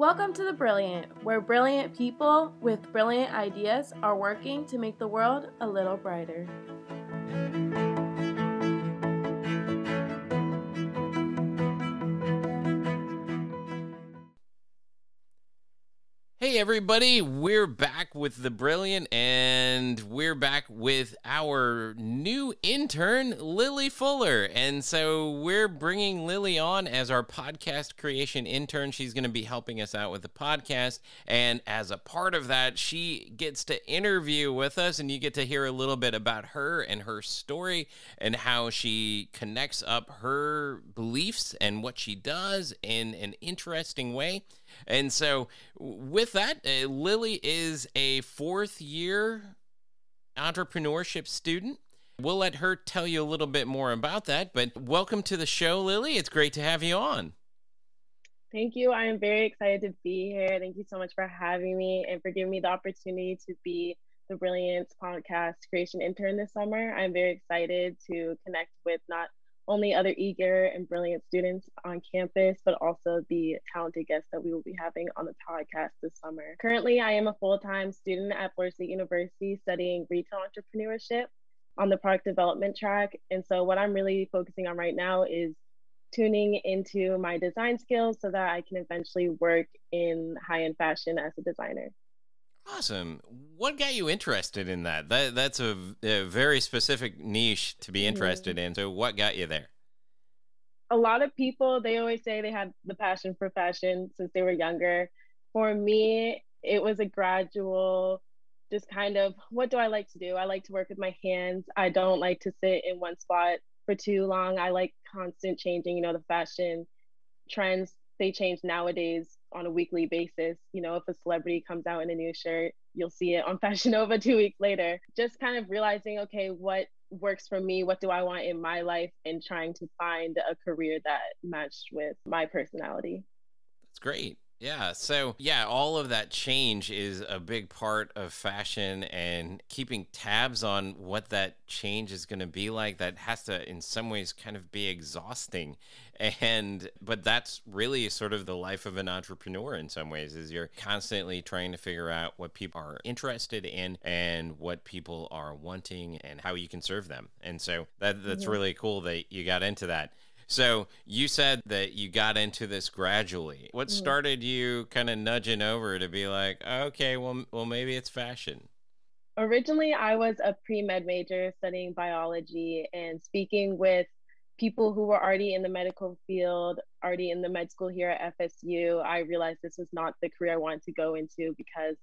Welcome to The Brilliant, where brilliant people with brilliant ideas are working to make the world a little brighter. Everybody, we're back with The Brilliant, and we're back with our new intern, Lily Fuller. And so we're bringing Lily on as our podcast creation intern. She's going to be helping us out with the podcast. And as a part of that, she gets to interview with us, and you get to hear a little bit about her and her story and how she connects up her beliefs and what she does in an interesting way. And so, with that, uh, Lily is a fourth year entrepreneurship student. We'll let her tell you a little bit more about that. But welcome to the show, Lily. It's great to have you on. Thank you. I am very excited to be here. Thank you so much for having me and for giving me the opportunity to be the Brilliance podcast creation intern this summer. I'm very excited to connect with not only other eager and brilliant students on campus, but also the talented guests that we will be having on the podcast this summer. Currently, I am a full time student at Florida State University studying retail entrepreneurship on the product development track. And so, what I'm really focusing on right now is tuning into my design skills so that I can eventually work in high end fashion as a designer. Awesome. What got you interested in that? That that's a, a very specific niche to be interested mm-hmm. in. So what got you there? A lot of people they always say they had the passion for fashion since they were younger. For me, it was a gradual just kind of what do I like to do? I like to work with my hands. I don't like to sit in one spot for too long. I like constant changing, you know, the fashion trends they change nowadays on a weekly basis. You know, if a celebrity comes out in a new shirt, you'll see it on Fashion Nova two weeks later. Just kind of realizing, okay, what works for me? What do I want in my life? And trying to find a career that matched with my personality. That's great. Yeah. So, yeah, all of that change is a big part of fashion and keeping tabs on what that change is going to be like. That has to, in some ways, kind of be exhausting. And, but that's really sort of the life of an entrepreneur in some ways, is you're constantly trying to figure out what people are interested in and what people are wanting and how you can serve them. And so that, that's mm-hmm. really cool that you got into that. So you said that you got into this gradually. What mm. started you kind of nudging over to be like, okay, well, well, maybe it's fashion. Originally, I was a pre med major studying biology and speaking with people who were already in the medical field, already in the med school here at FSU. I realized this was not the career I wanted to go into because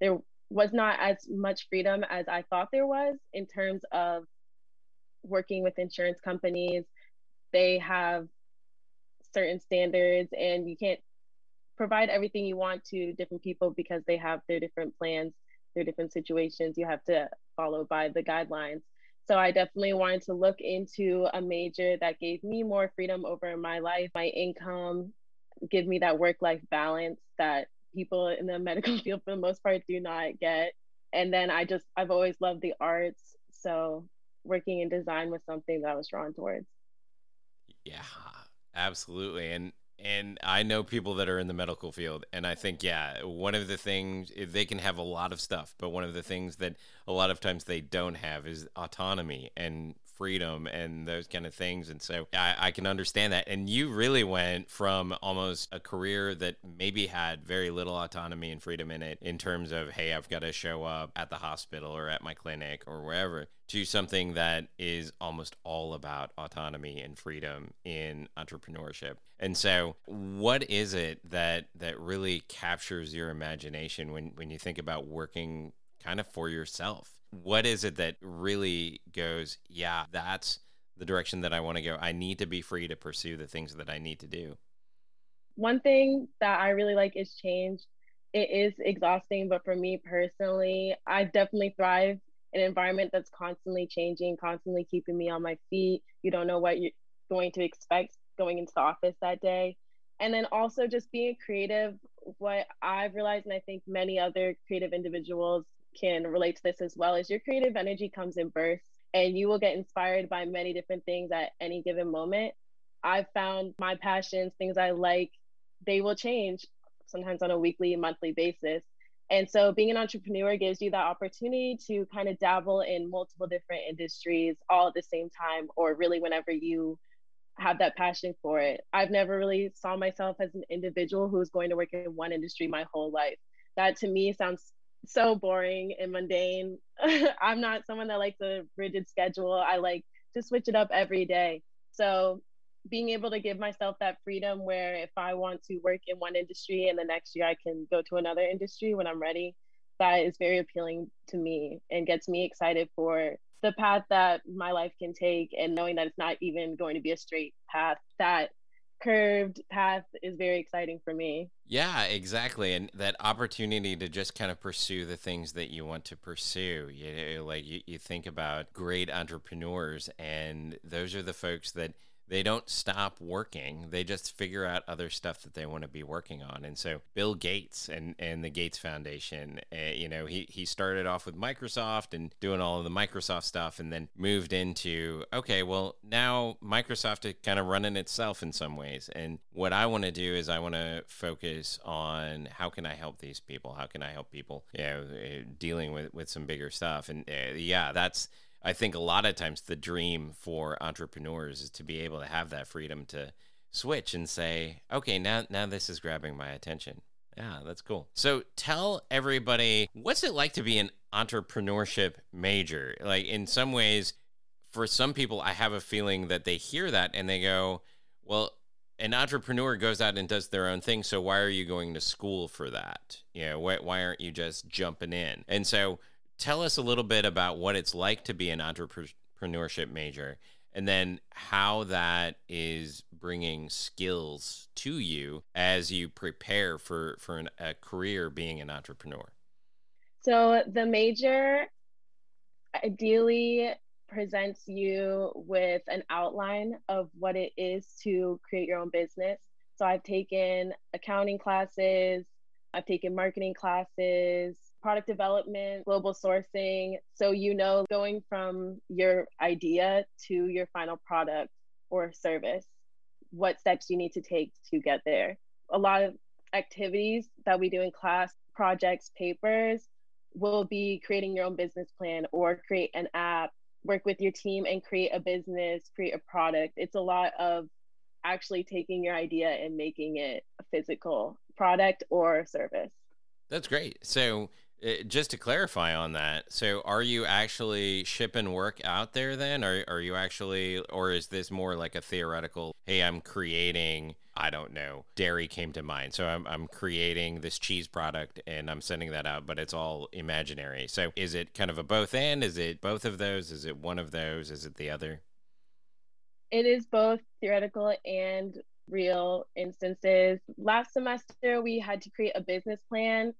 there was not as much freedom as I thought there was in terms of working with insurance companies they have certain standards and you can't provide everything you want to different people because they have their different plans their different situations. You have to follow by the guidelines. So i definitely wanted to look into a major that gave me more freedom over my life my income give me that work life balance that people in the medical field for the most part do not get. And then i just i've always loved the arts. So working in design was something that i was drawn towards yeah, absolutely. And and I know people that are in the medical field, and I think, yeah, one of the things eh, they can have a lot of stuff, but one of the things that a lot of times they don't have is autonomy and freedom and those kind of things. And so I, I, can understand that. And you really went from almost a career that maybe had very little autonomy and freedom in it in terms of, hey, I've got to show up at the hospital or at my clinic or wherever to something that is almost all about autonomy and freedom in entrepreneurship. And so what is it that that really captures your imagination when when you think about working kind of for yourself? what is it that really goes, yeah, that's the direction that I want to go. I need to be free to pursue the things that I need to do. One thing that I really like is change. It is exhausting, but for me personally, I definitely thrive in an environment that's constantly changing, constantly keeping me on my feet. You don't know what you're going to expect going into the office that day. And then also just being creative, what I've realized, and I think many other creative individuals can relate to this as well is your creative energy comes in bursts and you will get inspired by many different things at any given moment. I've found my passions, things I like, they will change. sometimes on a weekly, monthly basis. And so being an entrepreneur gives you that opportunity to kind of dabble in multiple different industries all at the same time, or really whenever you have that passion for it. I've never really saw myself as an individual who's going to work in one industry my whole life. That to me sounds so boring and mundane. I'm not someone that likes a rigid schedule. I like to switch it up every day. So being able to give myself that freedom where if I want to work in one industry and the next year I can go to another industry when I'm ready, that is very appealing to me and gets me excited for the path that my life can take and knowing that it's not even going to be a straight path that curved path is very exciting for me. Yeah, exactly. And that opportunity to just kind of pursue the things that you want to pursue. You know, like you, you think about great entrepreneurs, and those are the folks that they don't stop working. They just figure out other stuff that they want to be working on. And so bill gates and and the gates foundation uh, you know he he started off with microsoft and doing all of the microsoft stuff and then moved into okay well now microsoft is kind of running itself in some ways. And what i want to do is i want to focus on how can i help these people? How can i help people you know eh, dealing with with some bigger stuff? And uh, yeah that's I think a lot of times the dream for entrepreneurs is to be able to have that freedom to switch and say, okay, now now this is grabbing my attention. Yeah, that's cool. So tell everybody what's it like to be an entrepreneurship major? Like in some ways, for some people, I have a feeling that they hear that and they go, well, an entrepreneur goes out and does their own thing. So why are you going to school for that? You know, why, why aren't you just jumping in? And so tell us a little bit about what it's like to be an entrepreneurship major and then how that is bringing skills to you as you prepare for for an, a career being an entrepreneur. So the major ideally presents you with an outline of what it is to create your own business. So i've taken accounting classes i've taken marketing classes product development, global sourcing. So, you know, going from your idea to your final product or service, what steps you need to take to get there. A lot of activities that we do in class, projects, papers, will be creating your own business plan or create an app, work with your team and create a business, create a product. It's a lot of actually taking your idea and making it a physical product or service. That's great. So uh, just to clarify on that, so are you actually shipping work out there then? Or are you actually, or is this more like a theoretical, hey, I'm creating, I don't know, dairy came to mind. So I'm, I'm creating this cheese product and I'm sending that out, but it's all imaginary. So is it kind of a both and? Is it both of those? Is it one of those? Is it the other? It is both theoretical and real instances. Last semester, we had to create a business plan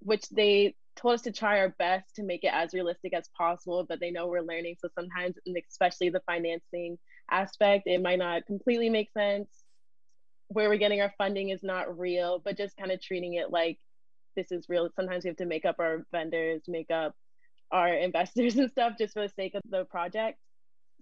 which they told us to try our best to make it as realistic as possible, but they know we're learning. So sometimes, and especially the financing aspect, it might not completely make sense. Where we're getting our funding is not real, but just kind of treating it like this is real. Sometimes we have to make up our vendors, make up our investors and stuff just for the sake of the project.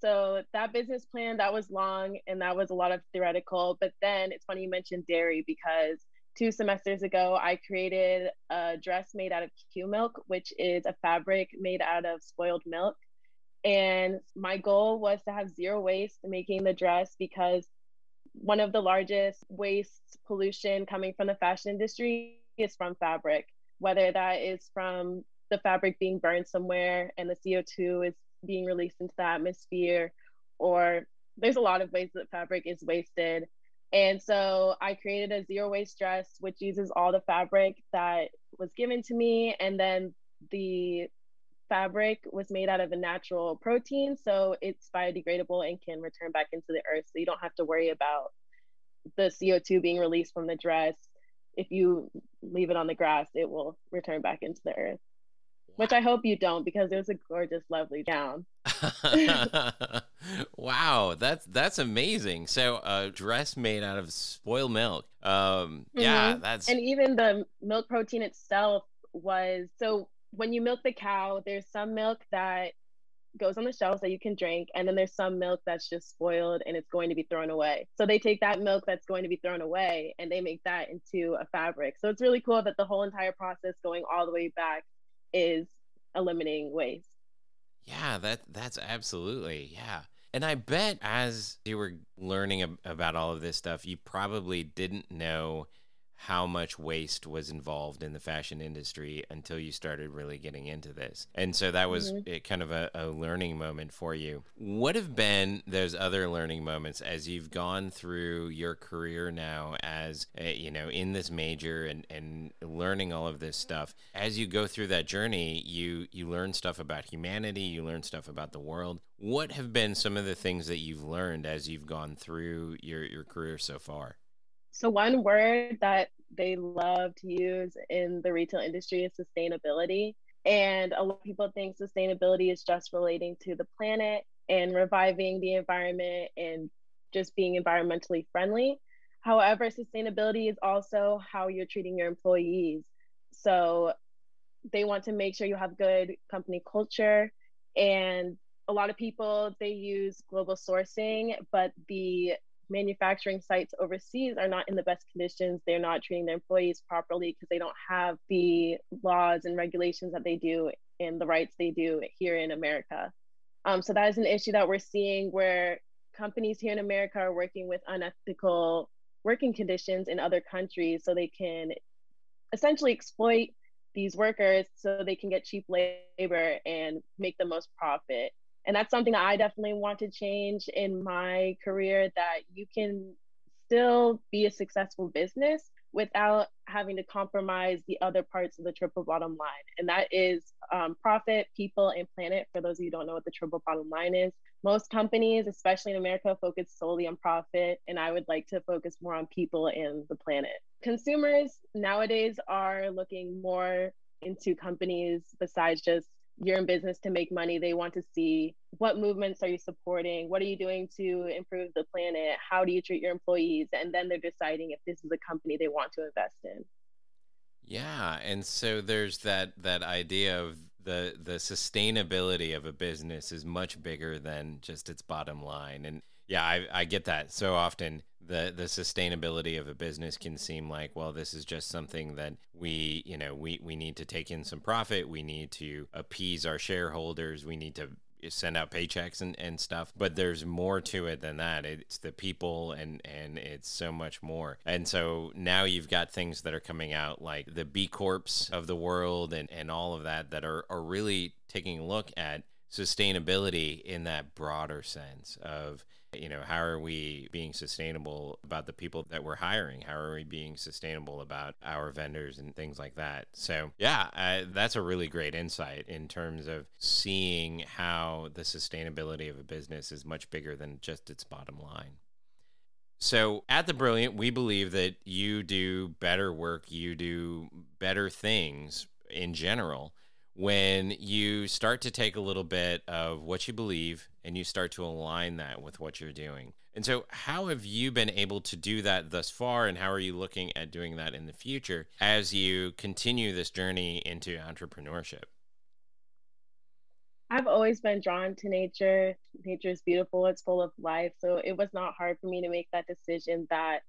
So that business plan, that was long and that was a lot of theoretical. But then it's funny you mentioned dairy because two semesters ago, I created a dress made out of Q milk, which is a fabric made out of spoiled milk. And my goal was to have zero waste making the dress because one of the largest waste pollution coming from the fashion industry is from fabric, whether that is from the fabric being burned somewhere and the CO2 is being released into the atmosphere, or there's a lot of ways that fabric is wasted. And so I created a zero waste dress, which uses all the fabric that was given to me. And then the fabric was made out of a natural protein. So it's biodegradable and can return back into the earth. So you don't have to worry about the CO2 being released from the dress. If you leave it on the grass, it will return back into the earth which I hope you don't because it was a gorgeous, lovely gown. wow, that's that's amazing. So a dress made out of spoiled milk. Um, mm-hmm. yeah, that's and even the milk protein itself was so when you milk the cow, there's some milk that goes on the shelves that you can drink and then there's some milk that's just spoiled and it's going to be thrown away so they take that milk that's going to be thrown away and they make that into a fabric so it's really cool that the whole entire process going all the way back is eliminating waste. Yeah that that's absolutely yeah. And I bet as you were learning about all of this stuff, you probably didn't know how much waste was involved in the fashion industry until you started really getting into this. And so that was mm-hmm. kind of a, a, learning moment for you. What have been those other learning moments as you've gone through your career now as, a, you know, in this major and, and learning all of this stuff? As you go through that journey, you, you learn stuff about humanity, you learn stuff about the world. What have been some of the things that you've learned as you've gone through your, your career so far? So, one word that they love to use in the retail industry is sustainability. And a lot of people think sustainability is just relating to the planet and reviving the environment and just being environmentally friendly. However, sustainability is also how you're treating your employees. So they want to make sure you have good company culture. And a lot of people, they use global sourcing, but the manufacturing sites overseas are not in the best conditions. They're not treating their employees properly because they don't have the laws and regulations that they do and the rights they do here in America. Um, so that is an issue that we're seeing where companies here in America are working with unethical working conditions in other countries so they can essentially exploit these workers so they can get cheap labor and make the most profit and that's something that i definitely want to change in my career that you can still be a successful business without having to compromise the other parts of the triple bottom line. And that is um, profit, people, and planet. For those of you who don't know what the triple bottom line is, most companies, especially in America, focus solely on profit. And I would like to focus more on people and the planet. Consumers nowadays are looking more into companies besides just you're in business to make money. They want to see what movements are you supporting? What are you doing to improve the planet? How do you treat your employees? And then they're deciding if this is a company they want to invest in. Yeah and so there's that that idea of the the sustainability of a business is much bigger than just its bottom line. And yeah i, I get that. So often the the sustainability of a business can seem like well this is just something that we you know we we need to take in some profit. We need to appease our shareholders. We need to send out paychecks and, and stuff. But there's more to it than that. It's the people and and it's so much more. And so now you've got things that are coming out like the b corps of the world and and all of that that are are really taking a look at sustainability in that broader sense of you know, how are we being sustainable about the people that we're hiring? How are we being sustainable about our vendors and things like that? So, yeah, uh, that's a really great insight in terms of seeing how the sustainability of a business is much bigger than just its bottom line. So, at The Brilliant, we believe that you do better work, you do better things in general when you start to take a little bit of what you believe and you start to align that with what you're doing. And so, how have you been able to do that thus far, and how are you looking at doing that in the future as you continue this journey into entrepreneurship? I've always been drawn to nature. Nature is beautiful, it's full of life. So, it was not hard for me to make that decision that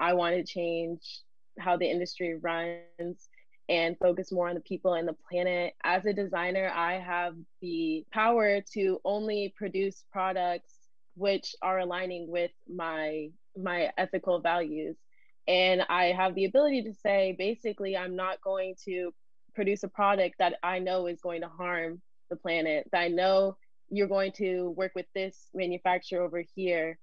I want to change how the industry runs and focus more on the people and the planet. As a designer, I have the power to only produce products which are aligning with my my ethical values. And I have the ability to say basically I'm not going to produce a product that I know is going to harm the planet. That I know you're going to work with this manufacturer over here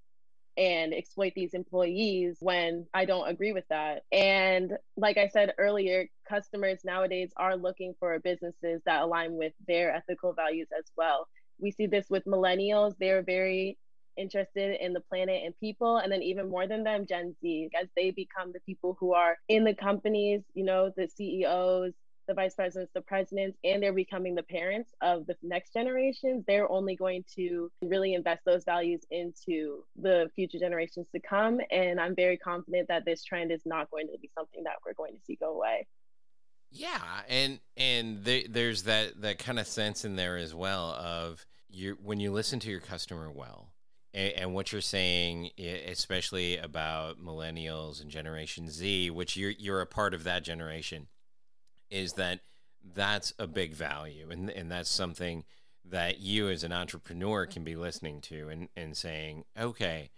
and exploit these employees when I don't agree with that. And like I said earlier, customers nowadays are looking for businesses that align with their ethical values as well. We see this with millennials, they're very interested in the planet and people and then even more than them gen z as they become the people who are in the companies you know the ceos the vice presidents, the presidents, and they're becoming the parents of the next generations, they're only going to really invest those values into the future generations to come. And I'm very confident that this trend is not going to be something that we're going to see go away. Yeah, and and there's that that kind of sense in there as well of you when you listen to your customer well and, and, what you're saying especially about millennials and generation z which you're you're a part of that generation is that that's a big value and and that's something that you as an entrepreneur can be listening to and and saying okay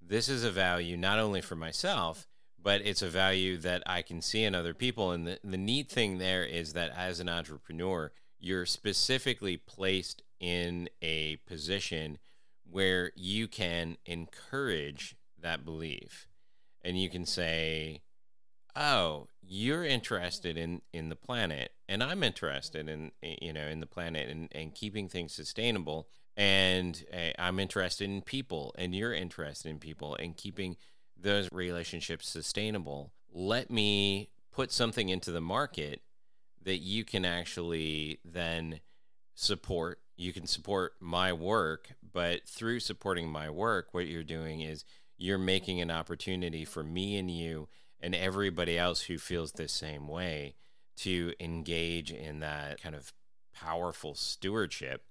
this is a value not only for myself but it's a value that I can see in other people. And the, the neat thing there is that as an entrepreneur you're specifically placed in a position where you can encourage that belief. And you can say oh you're interested in in the planet and i'm interested in you know in the planet and, and keeping things sustainable and uh, i'm interested in people and you're interested in people and keeping those relationships sustainable let me put something into the market that you can actually then support. You can support my work, but through supporting my work, what you're doing is you're making an opportunity for me and you and everybody else who feels the same way to engage in that kind of powerful stewardship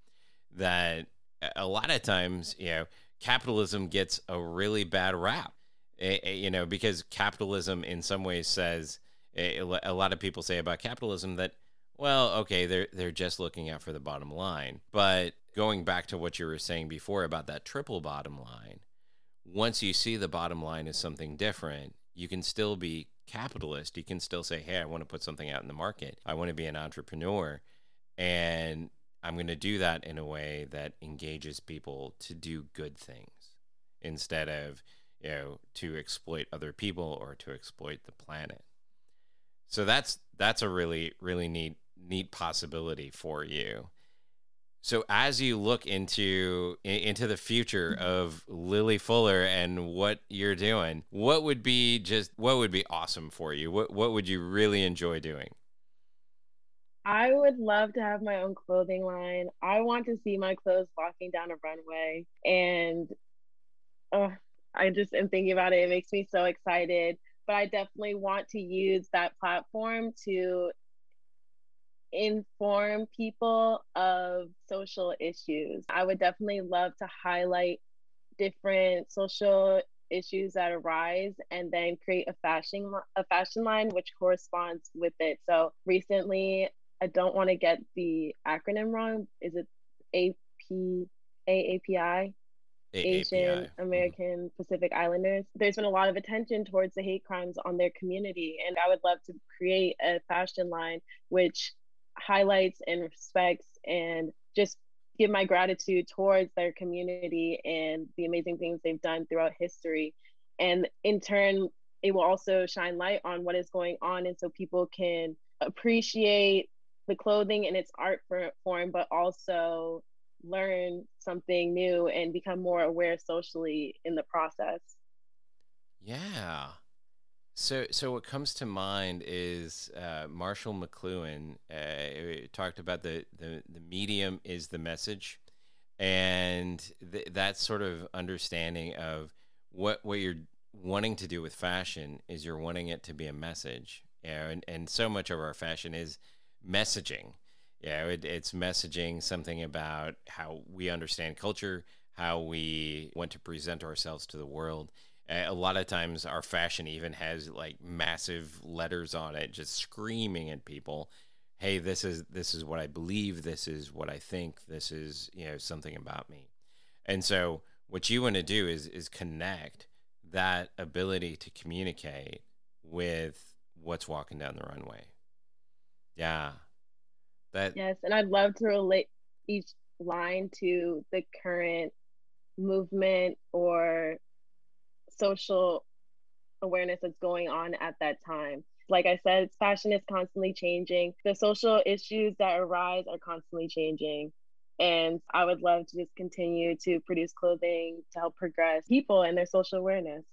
that a lot of times, you know, capitalism gets a really bad rap, you know, because capitalism in some ways says, a lot of people say about capitalism that well, okay, they're they're just looking out for the bottom line. But going back to what you were saying before about that triple bottom line, once you see the bottom line is something different, you can still be capitalist. You can still say, "Hey, I want to put something out in the market. I want to be an entrepreneur." And I'm going to do that in a way that engages people to do good things instead of, you know, to exploit other people or to exploit the planet. So that's that's a really really neat neat possibility for you. So as you look into into the future mm-hmm. of Lily Fuller and what you're doing, what would be just what would be awesome for you? What what would you really enjoy doing? I would love to have my own clothing line. I want to see my clothes walking down a runway and uh, I just am thinking about it. It makes me so excited but I definitely want to use that platform to inform people of social issues. I would definitely love to highlight different social issues that arise and then create a fashion a fashion line which corresponds with it. So recently I don't want to get the acronym wrong. Is it AP AAPI? Asian mm-hmm. American Pacific Islanders. There's been a lot of attention towards the hate crimes on their community, and I would love to create a fashion line which highlights and respects and just give my gratitude towards their community and the amazing things they've done throughout history. And in turn, it will also shine light on what is going on, and so people can appreciate the clothing and its art form, but also learn something new and become more aware socially in the process. Yeah. So, so what comes to mind is uh, Marshall McLuhan uh, talked about the, the the medium is the message, and th- that sort of understanding of what what you're wanting to do with fashion is you're wanting it to be a message, you know, and and so much of our fashion is messaging yeah, it, it's messaging something about how we understand culture, how we want to present ourselves to the world. A lot of times, our fashion even has like massive letters on it, just screaming at people, "Hey, this is this is what I believe. This is what I think. This is you know something about me." And so, what you want to do is is connect that ability to communicate with what's walking down the runway. Yeah, that yes, and I'd love to relate each line to the current movement or social awareness that's going on at that time. Like I said, fashion is constantly changing. The social issues that arise are constantly changing. And I would love to just continue to produce clothing to help progress people and their social awareness.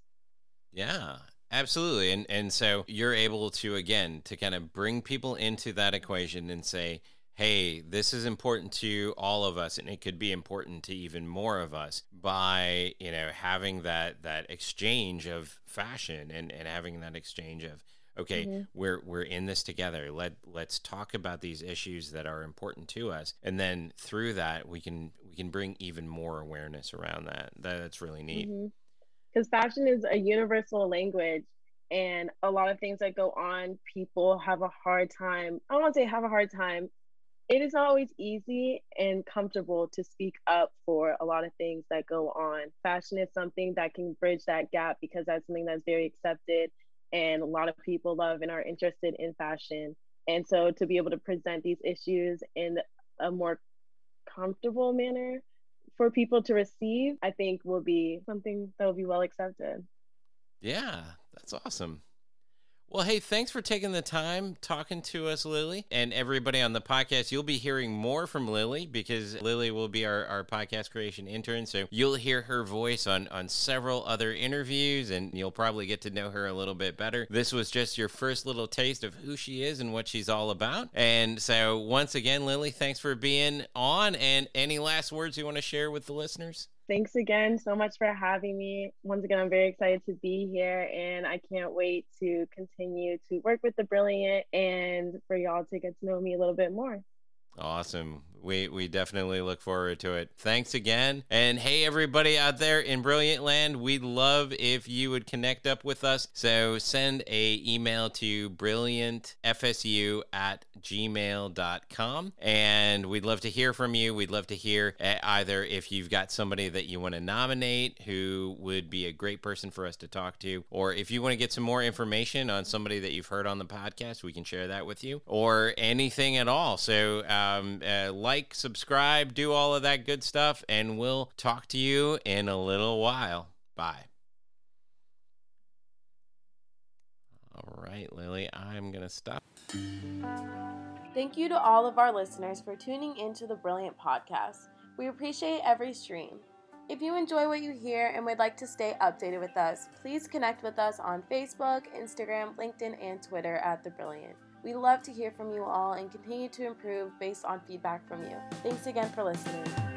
Yeah. Absolutely. And and so you're able to again to kind of bring people into that equation and say, "Hey, this is important to all of us and it could be important to even more of us by, you know, having that that exchange of fashion and and having that exchange of okay mm-hmm. we're we're in this together let let's talk about these issues that are important to us and then through that we can we can bring even more awareness around that. That's really neat. Because mm-hmm. fashion is a universal language, and a lot of things that go on, people have a hard time. I don't want to say have a hard time. It is not always easy and comfortable to speak up for a lot of things that go on. Fashion is something that can bridge that gap because that's something that's very accepted and a lot of people love and are interested in fashion. And so to be able to present these issues in a more comfortable manner for people to receive, I think will be something that will be well accepted. Yeah, that's awesome. Well, hey, thanks for taking the time talking to us, Lily. And everybody on the podcast, you'll be hearing more from Lily because Lily will be our, our podcast creation intern. So you'll hear her voice on, on several other interviews and you'll probably get to know her a little bit better. This was just your first little taste of who she is and what she's all about. And so, once again, Lily, thanks for being on. And any last words you want to share with the listeners? Thanks again so much for having me. Once again, I'm very excited to be here and I can't wait to continue to work with the Brilliant and for y'all to get to know me a little bit more. Awesome. We we definitely look forward to it. Thanks again. And hey everybody out there in Brilliant Land, we'd love if you would connect up with us. So send a email to brilliantfsu at gmail.com and we'd love to hear from you. We'd love to hear eh, either if you've got somebody that you want to nominate who would be a great person for us to talk to, or if you want to get some more information on somebody that you've heard on the podcast, we can share that with you, or anything at all. So um, uh, like, subscribe, do all of that good stuff, and we'll talk to you in a little while. Bye. All right, Lily, I'm going to stop. Thank you to all of our listeners for tuning into the Brilliant Podcast. We appreciate every stream. If you enjoy what you hear and would like to stay updated with us, please connect with us on Facebook, Instagram, LinkedIn, and Twitter at The Brilliant. We love to hear from you all and continue to improve based on feedback from you. Thanks again for listening.